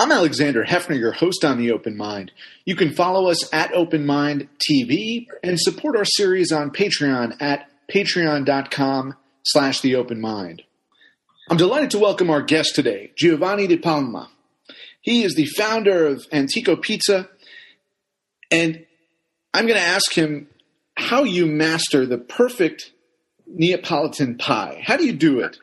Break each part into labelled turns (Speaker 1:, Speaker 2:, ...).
Speaker 1: I'm Alexander Heffner, your host on The Open Mind. You can follow us at Open Mind TV and support our series on Patreon at patreon.com slash The Open Mind. I'm delighted to welcome our guest today, Giovanni Di Palma. He is the founder of Antico Pizza, and I'm going to ask him how you master the perfect Neapolitan pie. How do you do it?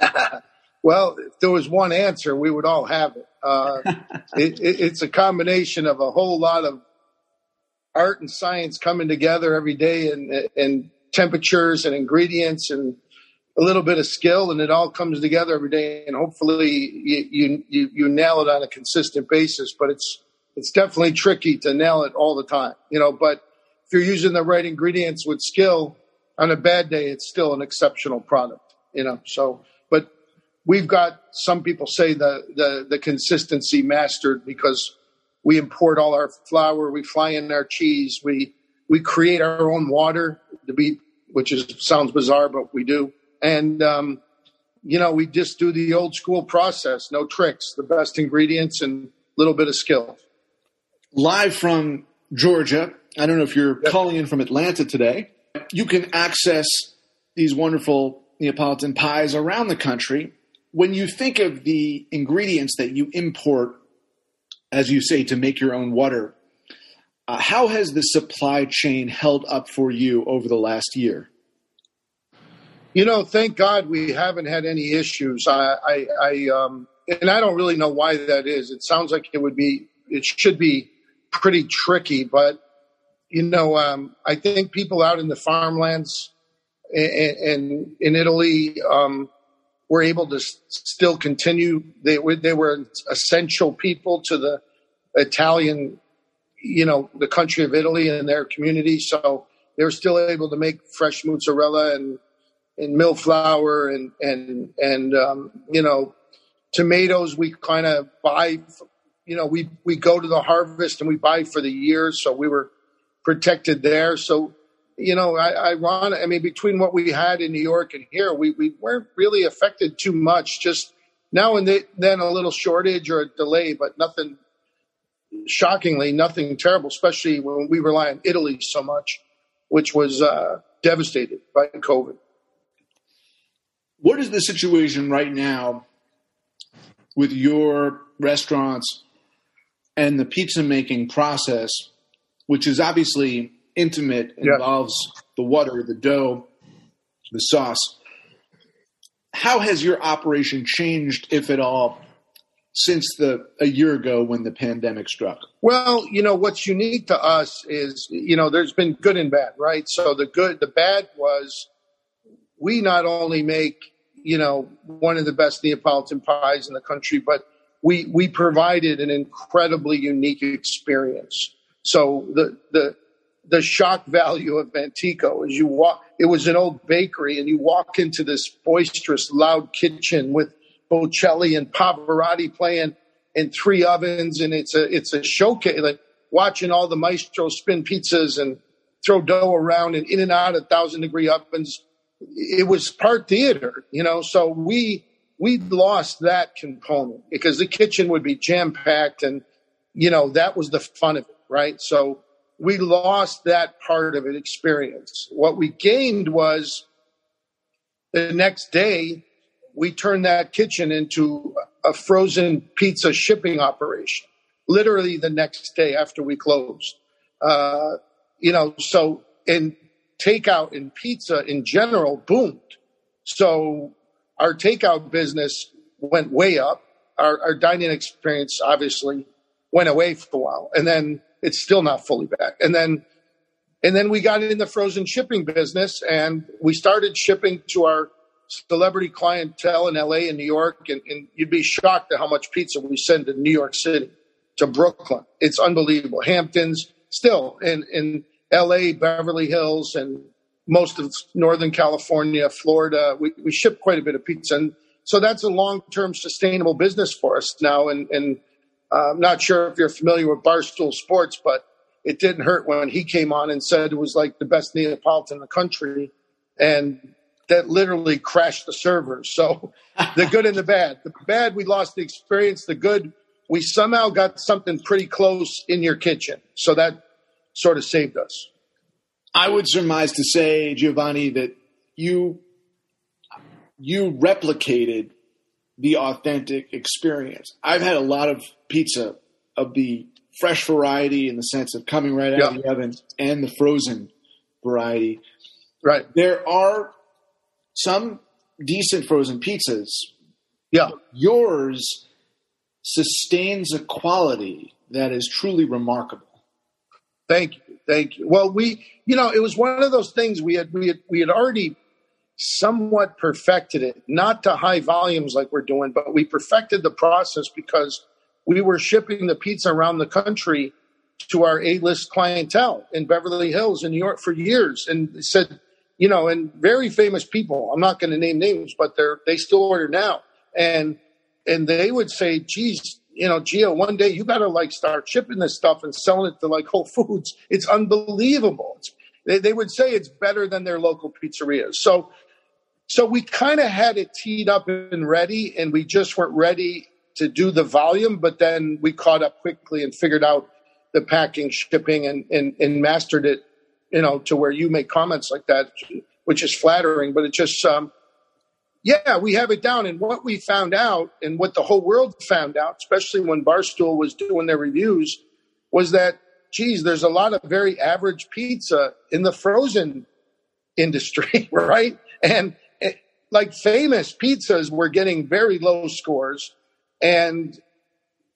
Speaker 2: well, if there was one answer, we would all have it. Uh, it, it, it's a combination of a whole lot of art and science coming together every day, and, and temperatures and ingredients and a little bit of skill, and it all comes together every day. And hopefully, you you you nail it on a consistent basis. But it's it's definitely tricky to nail it all the time, you know. But if you're using the right ingredients with skill, on a bad day, it's still an exceptional product, you know. So we've got some people say the, the, the consistency mastered because we import all our flour, we fly in our cheese, we we create our own water to be, which is sounds bizarre, but we do, and um, you know we just do the old school process, no tricks, the best ingredients and a little bit of skill.
Speaker 1: Live from Georgia, I don't know if you're yep. calling in from Atlanta today. You can access these wonderful Neapolitan pies around the country when you think of the ingredients that you import, as you say, to make your own water, uh, how has the supply chain held up for you over the last year?
Speaker 2: You know, thank God we haven't had any issues. I, I, I um, and I don't really know why that is. It sounds like it would be, it should be pretty tricky, but you know, um, I think people out in the farmlands and, and in Italy, um, were able to still continue. They were, they were essential people to the Italian, you know, the country of Italy and their community. So they were still able to make fresh mozzarella and, and mill flour and, and, and, um, you know, tomatoes we kind of buy, you know, we, we go to the harvest and we buy for the year. So we were protected there. So you know, I, I, I mean, between what we had in New York and here, we, we weren't really affected too much. Just now and then a little shortage or a delay, but nothing, shockingly, nothing terrible, especially when we rely on Italy so much, which was uh, devastated by COVID.
Speaker 1: What is the situation right now with your restaurants and the pizza making process, which is obviously intimate, involves yeah. the water, the dough, the sauce. How has your operation changed, if at all, since the a year ago when the pandemic struck?
Speaker 2: Well, you know what's unique to us is you know there's been good and bad, right? So the good, the bad was we not only make you know one of the best Neapolitan pies in the country, but we we provided an incredibly unique experience. So the the the shock value of Antico as you walk. It was an old bakery, and you walk into this boisterous, loud kitchen with Bocelli and Pavarotti playing in three ovens, and it's a it's a showcase. Like watching all the maestros spin pizzas and throw dough around and in and out of thousand degree ovens. It was part theater, you know. So we we lost that component because the kitchen would be jam packed, and you know that was the fun of it, right? So we lost that part of an experience. What we gained was the next day, we turned that kitchen into a frozen pizza shipping operation, literally the next day after we closed. Uh, you know, so in takeout and pizza in general boomed. So our takeout business went way up. Our, our dining experience obviously went away for a while. And then it's still not fully back. And then and then we got in the frozen shipping business and we started shipping to our celebrity clientele in LA and New York. And, and, you'd be shocked at how much pizza we send to New York City, to Brooklyn. It's unbelievable. Hamptons, still in, in LA, Beverly Hills, and most of Northern California, Florida. We, we ship quite a bit of pizza. And so that's a long term sustainable business for us now. And, and I'm not sure if you're familiar with Barstool Sports, but it didn't hurt when he came on and said it was like the best Neapolitan in the country. And that literally crashed the servers. So the good and the bad. The bad, we lost the experience. The good, we somehow got something pretty close in your kitchen. So that sort of saved us.
Speaker 1: I would surmise to say, Giovanni, that you you replicated the authentic experience. I've had a lot of pizza of the fresh variety in the sense of coming right out of the oven and the frozen variety.
Speaker 2: Right.
Speaker 1: There are some decent frozen pizzas.
Speaker 2: Yeah.
Speaker 1: Yours sustains a quality that is truly remarkable.
Speaker 2: Thank you. Thank you. Well, we, you know, it was one of those things we had, we had, we had already somewhat perfected it, not to high volumes like we're doing, but we perfected the process because we were shipping the pizza around the country to our A-list clientele in Beverly Hills in New York for years, and said, you know, and very famous people. I'm not going to name names, but they're they still order now, and and they would say, "Geez, you know, Gio, one day you got to like start shipping this stuff and selling it to like Whole Foods. It's unbelievable." It's, they, they would say it's better than their local pizzerias. So so we kind of had it teed up and ready, and we just weren't ready to do the volume. But then we caught up quickly and figured out the packing, shipping, and and, and mastered it. You know, to where you make comments like that, which is flattering. But it just, um, yeah, we have it down. And what we found out, and what the whole world found out, especially when Barstool was doing their reviews, was that geez, there's a lot of very average pizza in the frozen industry, right? And like famous pizzas were getting very low scores and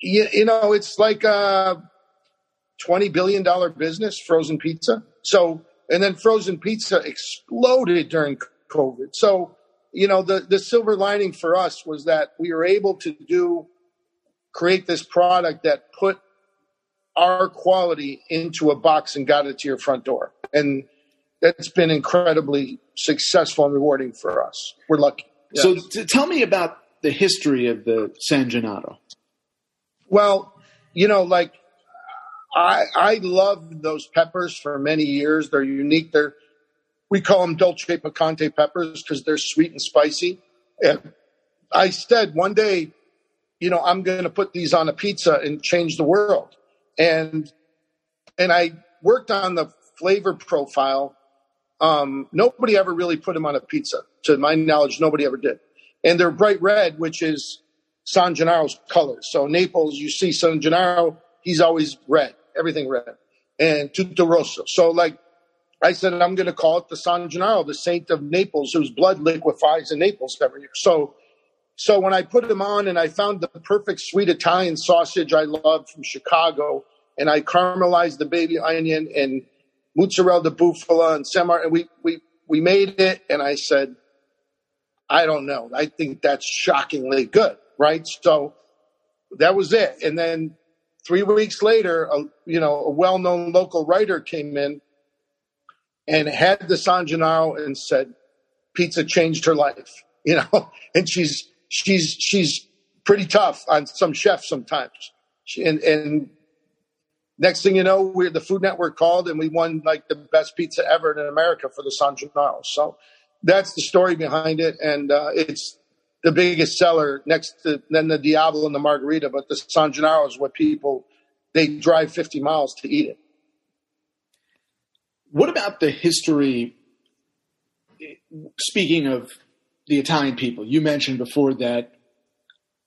Speaker 2: you, you know it's like a 20 billion dollar business frozen pizza. So and then frozen pizza exploded during covid. So you know the the silver lining for us was that we were able to do create this product that put our quality into a box and got it to your front door. And that's been incredibly successful and rewarding for us. We're lucky.
Speaker 1: So t- tell me about the history of the San Gennaro.
Speaker 2: Well, you know, like I I love those peppers for many years. They're unique. They're we call them dolce piccante peppers because they're sweet and spicy. And I said one day, you know, I'm going to put these on a pizza and change the world. And and I worked on the flavor profile um, nobody ever really put them on a pizza. To my knowledge, nobody ever did. And they're bright red, which is San Gennaro's colors. So Naples, you see San Gennaro, he's always red, everything red. And Tutto Rosso. So like I said, I'm going to call it the San Gennaro, the saint of Naples, whose blood liquefies in Naples every year. So, so when I put them on and I found the perfect sweet Italian sausage I love from Chicago, and I caramelized the baby onion and mozzarella de bufala and semar, and we we we made it. And I said, I don't know. I think that's shockingly good, right? So that was it. And then three weeks later, a, you know, a well-known local writer came in and had the San Gennaro and said, "Pizza changed her life," you know. And she's she's she's pretty tough on some chefs sometimes. She, and and next thing you know, we the Food Network called and we won like the best pizza ever in America for the San Gennaro. So that's the story behind it, and uh, it's the biggest seller next to then the Diablo and the Margherita. But the San Gennaro is what people they drive 50 miles to eat it.
Speaker 1: What about the history? Speaking of the Italian people, you mentioned before that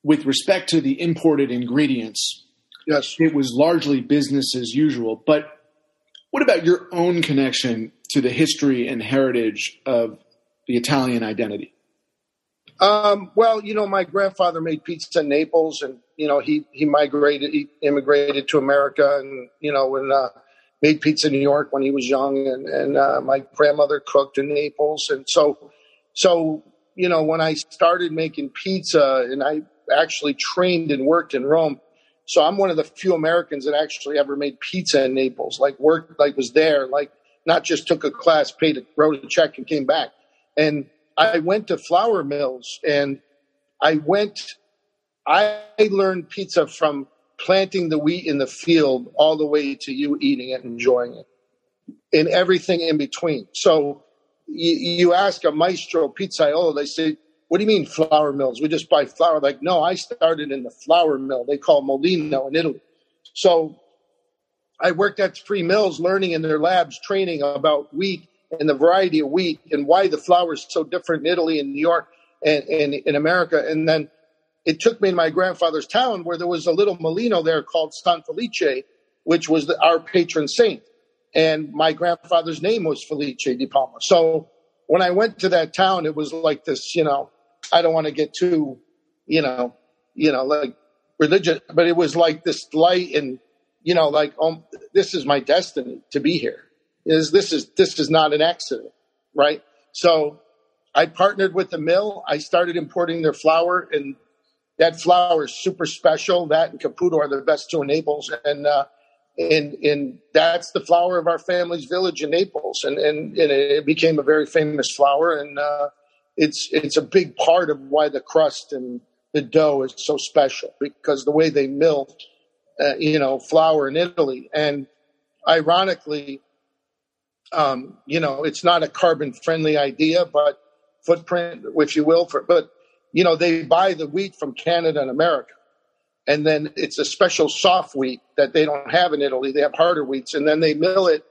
Speaker 1: with respect to the imported ingredients,
Speaker 2: Yes.
Speaker 1: It was largely business as usual. But what about your own connection to the history and heritage of the Italian identity?
Speaker 2: Um, well, you know, my grandfather made pizza in Naples, and you know, he he migrated, he immigrated to America, and you know, and uh, made pizza in New York when he was young, and and uh, my grandmother cooked in Naples, and so so you know, when I started making pizza, and I actually trained and worked in Rome, so I'm one of the few Americans that actually ever made pizza in Naples, like worked, like was there, like not just took a class, paid, wrote a check and came back. And I went to flour mills and I went, I learned pizza from planting the wheat in the field all the way to you eating it, enjoying it and everything in between. So you, you ask a maestro pizzaiolo, they say, what do you mean flour mills? We just buy flour. Like, no, I started in the flour mill. They call Molino in Italy. So I worked at three mills, learning in their labs, training about wheat and the variety of wheat and why the flour is so different in Italy and New York and, and in America. And then it took me to my grandfather's town where there was a little molino there called San Felice, which was the, our patron saint. And my grandfather's name was Felice di Palma. So when I went to that town, it was like this, you know, I don't want to get too, you know, you know, like religious, but it was like this light and, you know, like, um, this is my destiny to be here. Is this is this is not an accident, right? So I partnered with the mill. I started importing their flour, and that flour is super special. That and Caputo are the best two in Naples, and uh, and and that's the flour of our family's village in Naples, and and, and it became a very famous flour, and uh, it's it's a big part of why the crust and the dough is so special because the way they mill, uh, you know, flour in Italy, and ironically, um, you know, it's not a carbon friendly idea, but footprint, if you will, for but you know they buy the wheat from Canada and America, and then it's a special soft wheat that they don't have in Italy. They have harder wheats, and then they mill it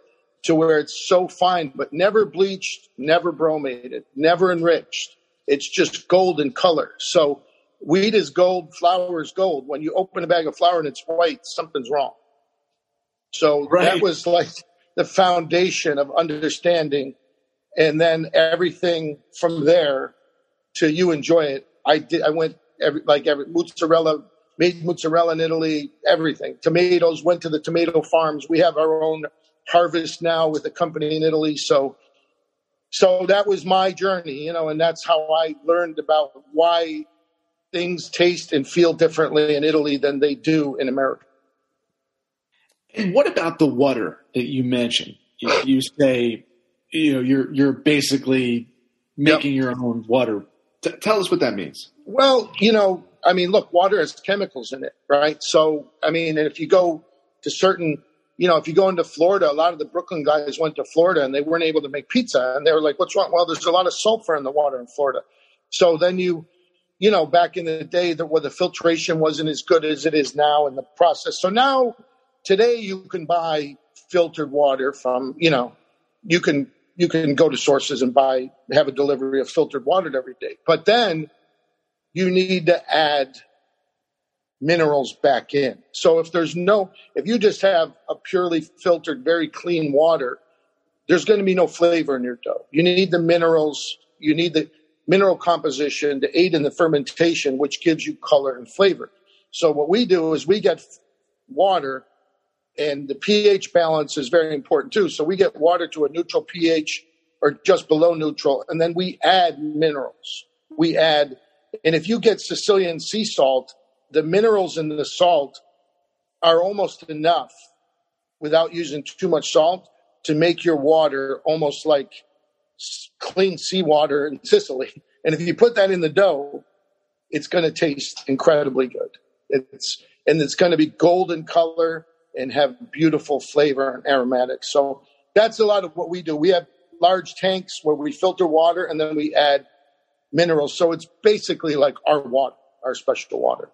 Speaker 2: to where it's so fine, but never bleached, never bromated, never enriched. It's just golden color. So wheat is gold, flour is gold. When you open a bag of flour and it's white, something's wrong. So right. that was like the foundation of understanding, and then everything from there to you enjoy it. I did. I went every like every mozzarella made mozzarella in Italy. Everything tomatoes went to the tomato farms. We have our own harvest now with a company in Italy. So, so that was my journey, you know, and that's how I learned about why things taste and feel differently in Italy than they do in America.
Speaker 1: And what about the water that you mentioned? You, you say, you know, you're you're basically making yep. your own water. T- tell us what that means.
Speaker 2: Well, you know, I mean, look, water has chemicals in it, right? So, I mean, if you go to certain you know, if you go into Florida, a lot of the Brooklyn guys went to Florida and they weren't able to make pizza. And they were like, what's wrong? Well, there's a lot of sulfur in the water in Florida. So then you, you know, back in the day that where the filtration wasn't as good as it is now in the process. So now today you can buy filtered water from, you know, you can, you can go to sources and buy, have a delivery of filtered water every day. But then you need to add minerals back in. So if there's no, if you just have a purely filtered, very clean water, there's going to be no flavor in your dough. You need the minerals, you need the mineral composition to aid in the fermentation, which gives you color and flavor. So what we do is we get water and the pH balance is very important too. So we get water to a neutral pH or just below neutral, and then we add minerals. We add, and if you get Sicilian sea salt, the minerals in the salt are almost enough without using too much salt to make your water almost like clean seawater in Sicily. And if you put that in the dough, it's going to taste incredibly good. It's and it's going to be golden color and have beautiful flavor and aromatics. So that's a lot of what we do. We have large tanks where we filter water and then we add minerals. So it's basically like our water, our special water.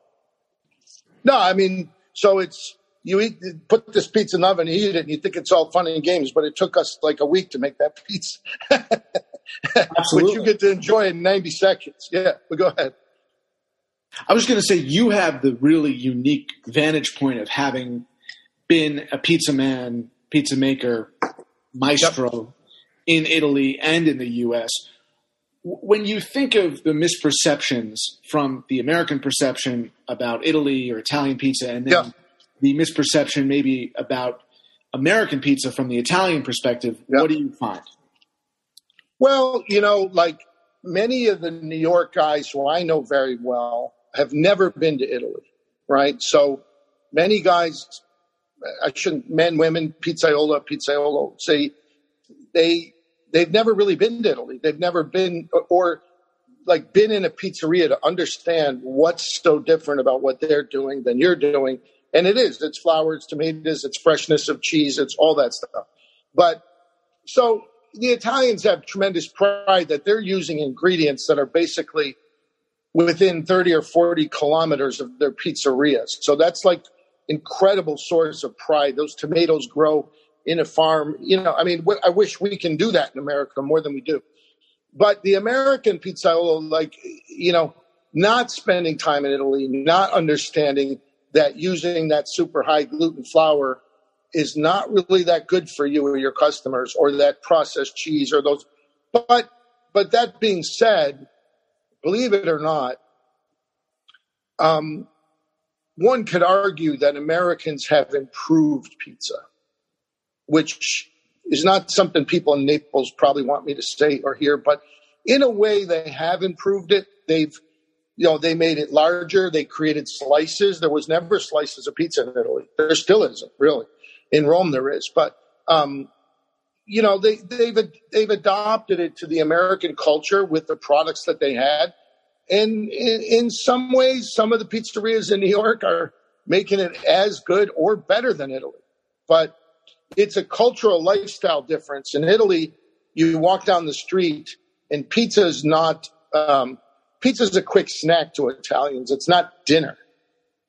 Speaker 2: No, I mean, so it's you eat put this pizza in the oven, you eat it, and you think it's all fun and games, but it took us like a week to make that pizza, which you get to enjoy in ninety seconds. Yeah, but go ahead.
Speaker 1: I was going to say you have the really unique vantage point of having been a pizza man, pizza maker, maestro yep. in Italy and in the U.S when you think of the misperceptions from the American perception about Italy or Italian pizza, and then yeah. the misperception maybe about American pizza from the Italian perspective, yeah. what do you find?
Speaker 2: Well, you know, like many of the New York guys who I know very well have never been to Italy, right? So many guys, I shouldn't, men, women, pizzaiola, pizzaiola, say they they've never really been to Italy. They've never been or like been in a pizzeria to understand what's so different about what they're doing than you're doing. And it is. It's flour, it's tomatoes, it's freshness of cheese, it's all that stuff. But so the Italians have tremendous pride that they're using ingredients that are basically within 30 or 40 kilometers of their pizzerias. So that's like incredible source of pride. Those tomatoes grow in a farm. You know, I mean, I wish we can do that in America more than we do. But the American pizzaiolo, like, you know, not spending time in Italy, not understanding that using that super high gluten flour is not really that good for you or your customers or that processed cheese or those. But, but that being said, believe it or not, um, one could argue that Americans have improved pizza, which is not something people in Naples probably want me to say or hear, but in a way they have improved it. They've, you know, they made it larger. They created slices. There was never slices of pizza in Italy. There still isn't really. In Rome there is, but um, you know they they've they've adopted it to the American culture with the products that they had, and in, in some ways, some of the pizzerias in New York are making it as good or better than Italy, but it's a cultural lifestyle difference. In Italy, you walk down the street and pizza is not um, pizza is a quick snack to Italians. It's not dinner,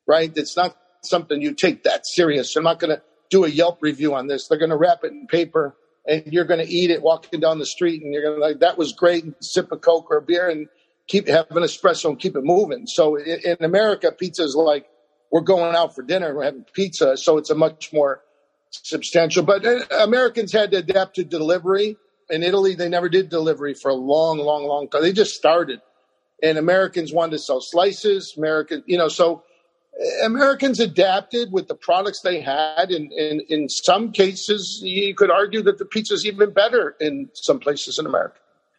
Speaker 2: right? It's not something you take that serious. I'm not going to do a Yelp review on this. They're going to wrap it in paper and you're going to eat it walking down the street and you're going to like that was great and sip a coke or a beer and keep have an espresso and keep it moving. So in America, pizza is like we're going out for dinner, we're having pizza, so it's a much more substantial. But uh, Americans had to adapt to delivery. In Italy, they never did delivery for a long, long, long time. They just started, and Americans wanted to sell slices. American, you know, so uh, Americans adapted with the products they had, and, and in some cases, you could argue that the pizza is even better in some places in America.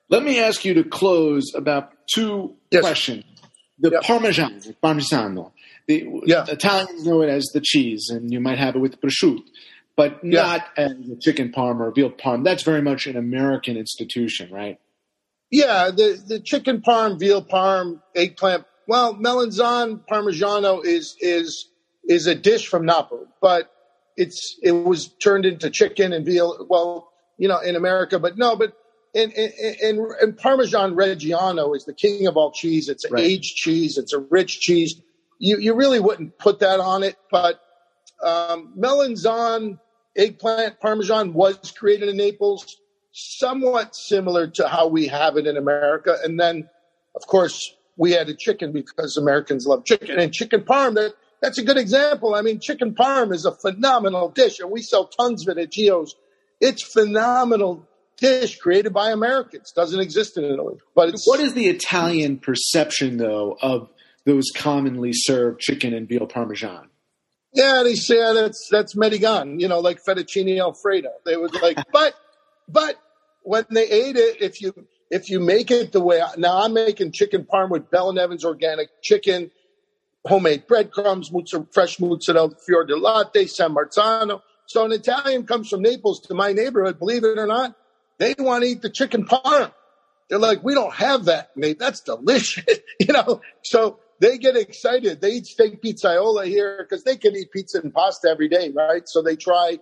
Speaker 1: Let me ask you to close about two yes. questions. The yep. Parmesan, Parmigiano. The yeah. Italians know it as the cheese, and you might have it with prosciutto but not yeah. as a chicken parm or a veal parm. That's very much an American institution, right?
Speaker 2: Yeah, the the chicken parm, veal parm, eggplant. Well, melanzane parmigiano is is is a dish from Napoli, but it's it was turned into chicken and veal. Well, you know, in America, but no, but in in, in Parmesan Reggiano is the king of all cheese. It's an right. aged cheese. It's a rich cheese. You you really wouldn't put that on it, but um, eggplant parmesan was created in Naples, somewhat similar to how we have it in America. And then, of course, we added chicken because Americans love chicken and chicken parm. That that's a good example. I mean, chicken parm is a phenomenal dish, and we sell tons of it at Gio's. It's phenomenal dish created by Americans. Doesn't exist in Italy. But
Speaker 1: what is the Italian perception though of those commonly served chicken and veal parmesan?
Speaker 2: Yeah, they say that's that's Medigan, you know, like fettuccine alfredo. They was like, but but when they ate it, if you if you make it the way I, now I'm making chicken parm with Bell and Evans organic chicken, homemade breadcrumbs, mozzarella, fresh mozzarella, fior di latte, San Marzano. So an Italian comes from Naples to my neighborhood, believe it or not, they want to eat the chicken parm. They're like, we don't have that, mate. That's delicious, you know. So they get excited. They eat steak pizzaiolo here because they can eat pizza and pasta every day, right? So they try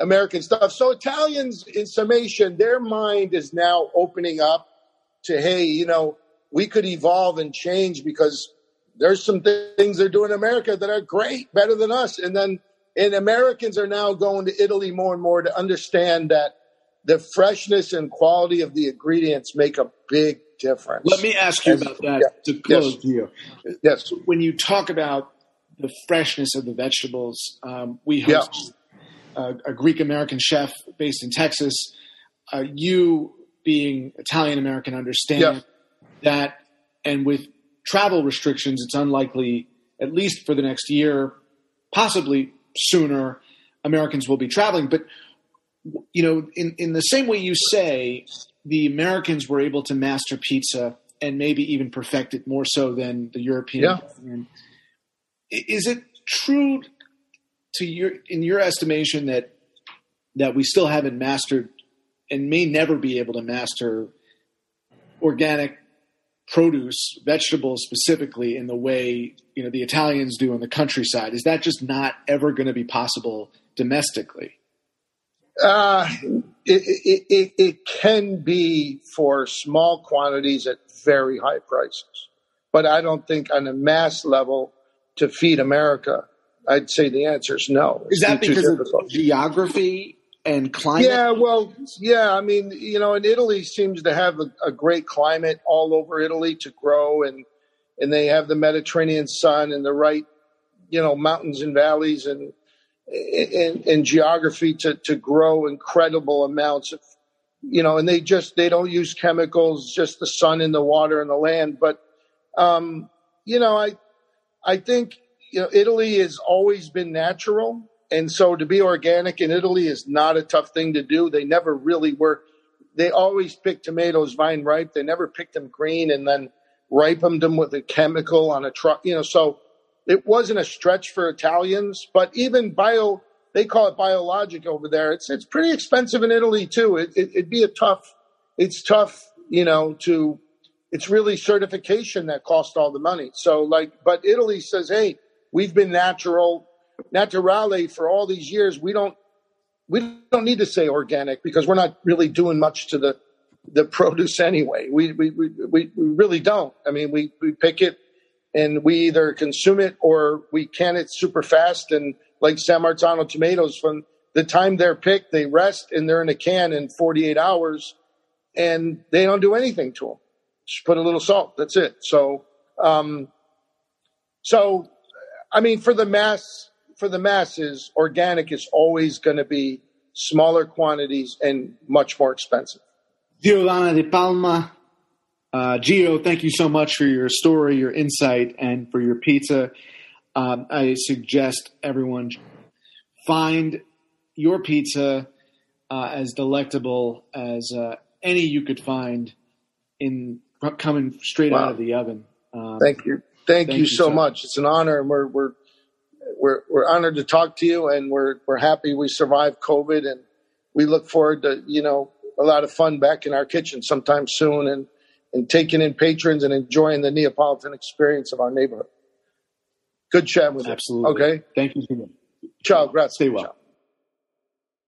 Speaker 2: American stuff. So Italians, in summation, their mind is now opening up to, hey, you know, we could evolve and change because there's some things they're doing in America that are great, better than us. And then, and Americans are now going to Italy more and more to understand that the freshness and quality of the ingredients make a big difference.
Speaker 1: Let me ask you about that yeah. to close
Speaker 2: yes.
Speaker 1: here.
Speaker 2: Yes.
Speaker 1: When you talk about the freshness of the vegetables, um, we host yeah. a, a Greek American chef based in Texas. Uh, you, being Italian American, understand yeah. that, and with travel restrictions, it's unlikely, at least for the next year, possibly sooner, Americans will be traveling. But you know, in, in the same way you say the Americans were able to master pizza and maybe even perfect it more so than the European.
Speaker 2: Yeah.
Speaker 1: Is it true to your in your estimation that that we still haven't mastered and may never be able to master organic produce, vegetables specifically in the way you know the Italians do in the countryside? Is that just not ever going to be possible domestically?
Speaker 2: Uh, it, it, it, can be for small quantities at very high prices. but I don't think on a mass level to feed America. I'd say the answer is no.
Speaker 1: Is that because of geography and climate?
Speaker 2: Yeah, well, yeah. I mean, you know, and Italy seems to have a, a, great climate all over Italy to grow, and and they have the Mediterranean sun and the right, you know, mountains and valleys and and, and geography to to grow incredible amounts of, you know, and they just they don't use chemicals, just the sun and the water and the land. But, um, you know, I I think you know Italy has always been natural, and so to be organic in Italy is not a tough thing to do. They never really were. They always pick tomatoes vine ripe. They never picked them green and then ripened them with a chemical on a truck. You know, so it wasn't a stretch for Italians. But even bio, they call it biologic over there. It's it's pretty expensive in Italy too. It, it, it'd be a tough. It's tough, you know, to it's really certification that costs all the money. So like, but Italy says, hey, we've been natural, naturale for all these years. We don't, we don't need to say organic because we're not really doing much to the, the produce anyway. We, we, we, we really don't. I mean, we, we pick it and we either consume it or we can it super fast. And like San Marzano tomatoes, from the time they're picked, they rest and they're in a can in 48 hours and they don't do anything to them. Just put a little salt. That's it. So, um, so, I mean, for the mass, for the masses, organic is always going to be smaller quantities and much more expensive.
Speaker 1: Giovanni Di Palma, uh, Gio, thank you so much for your story, your insight, and for your pizza. Um, I suggest everyone find your pizza uh, as delectable as uh, any you could find in coming straight wow. out of the oven.
Speaker 2: Um, thank you, thank, thank you, you, so, much. It's an honor, and we're we're we're we're honored to talk to you, and we're we're happy we survived COVID, and we look forward to you know a lot of fun back in our kitchen sometime soon, and and taking in patrons and enjoying the Neapolitan experience of our neighborhood. Good chat with
Speaker 1: Absolutely.
Speaker 2: you. Okay.
Speaker 1: Thank you.
Speaker 2: Ciao. Grazie.
Speaker 1: Stay well. Ciao.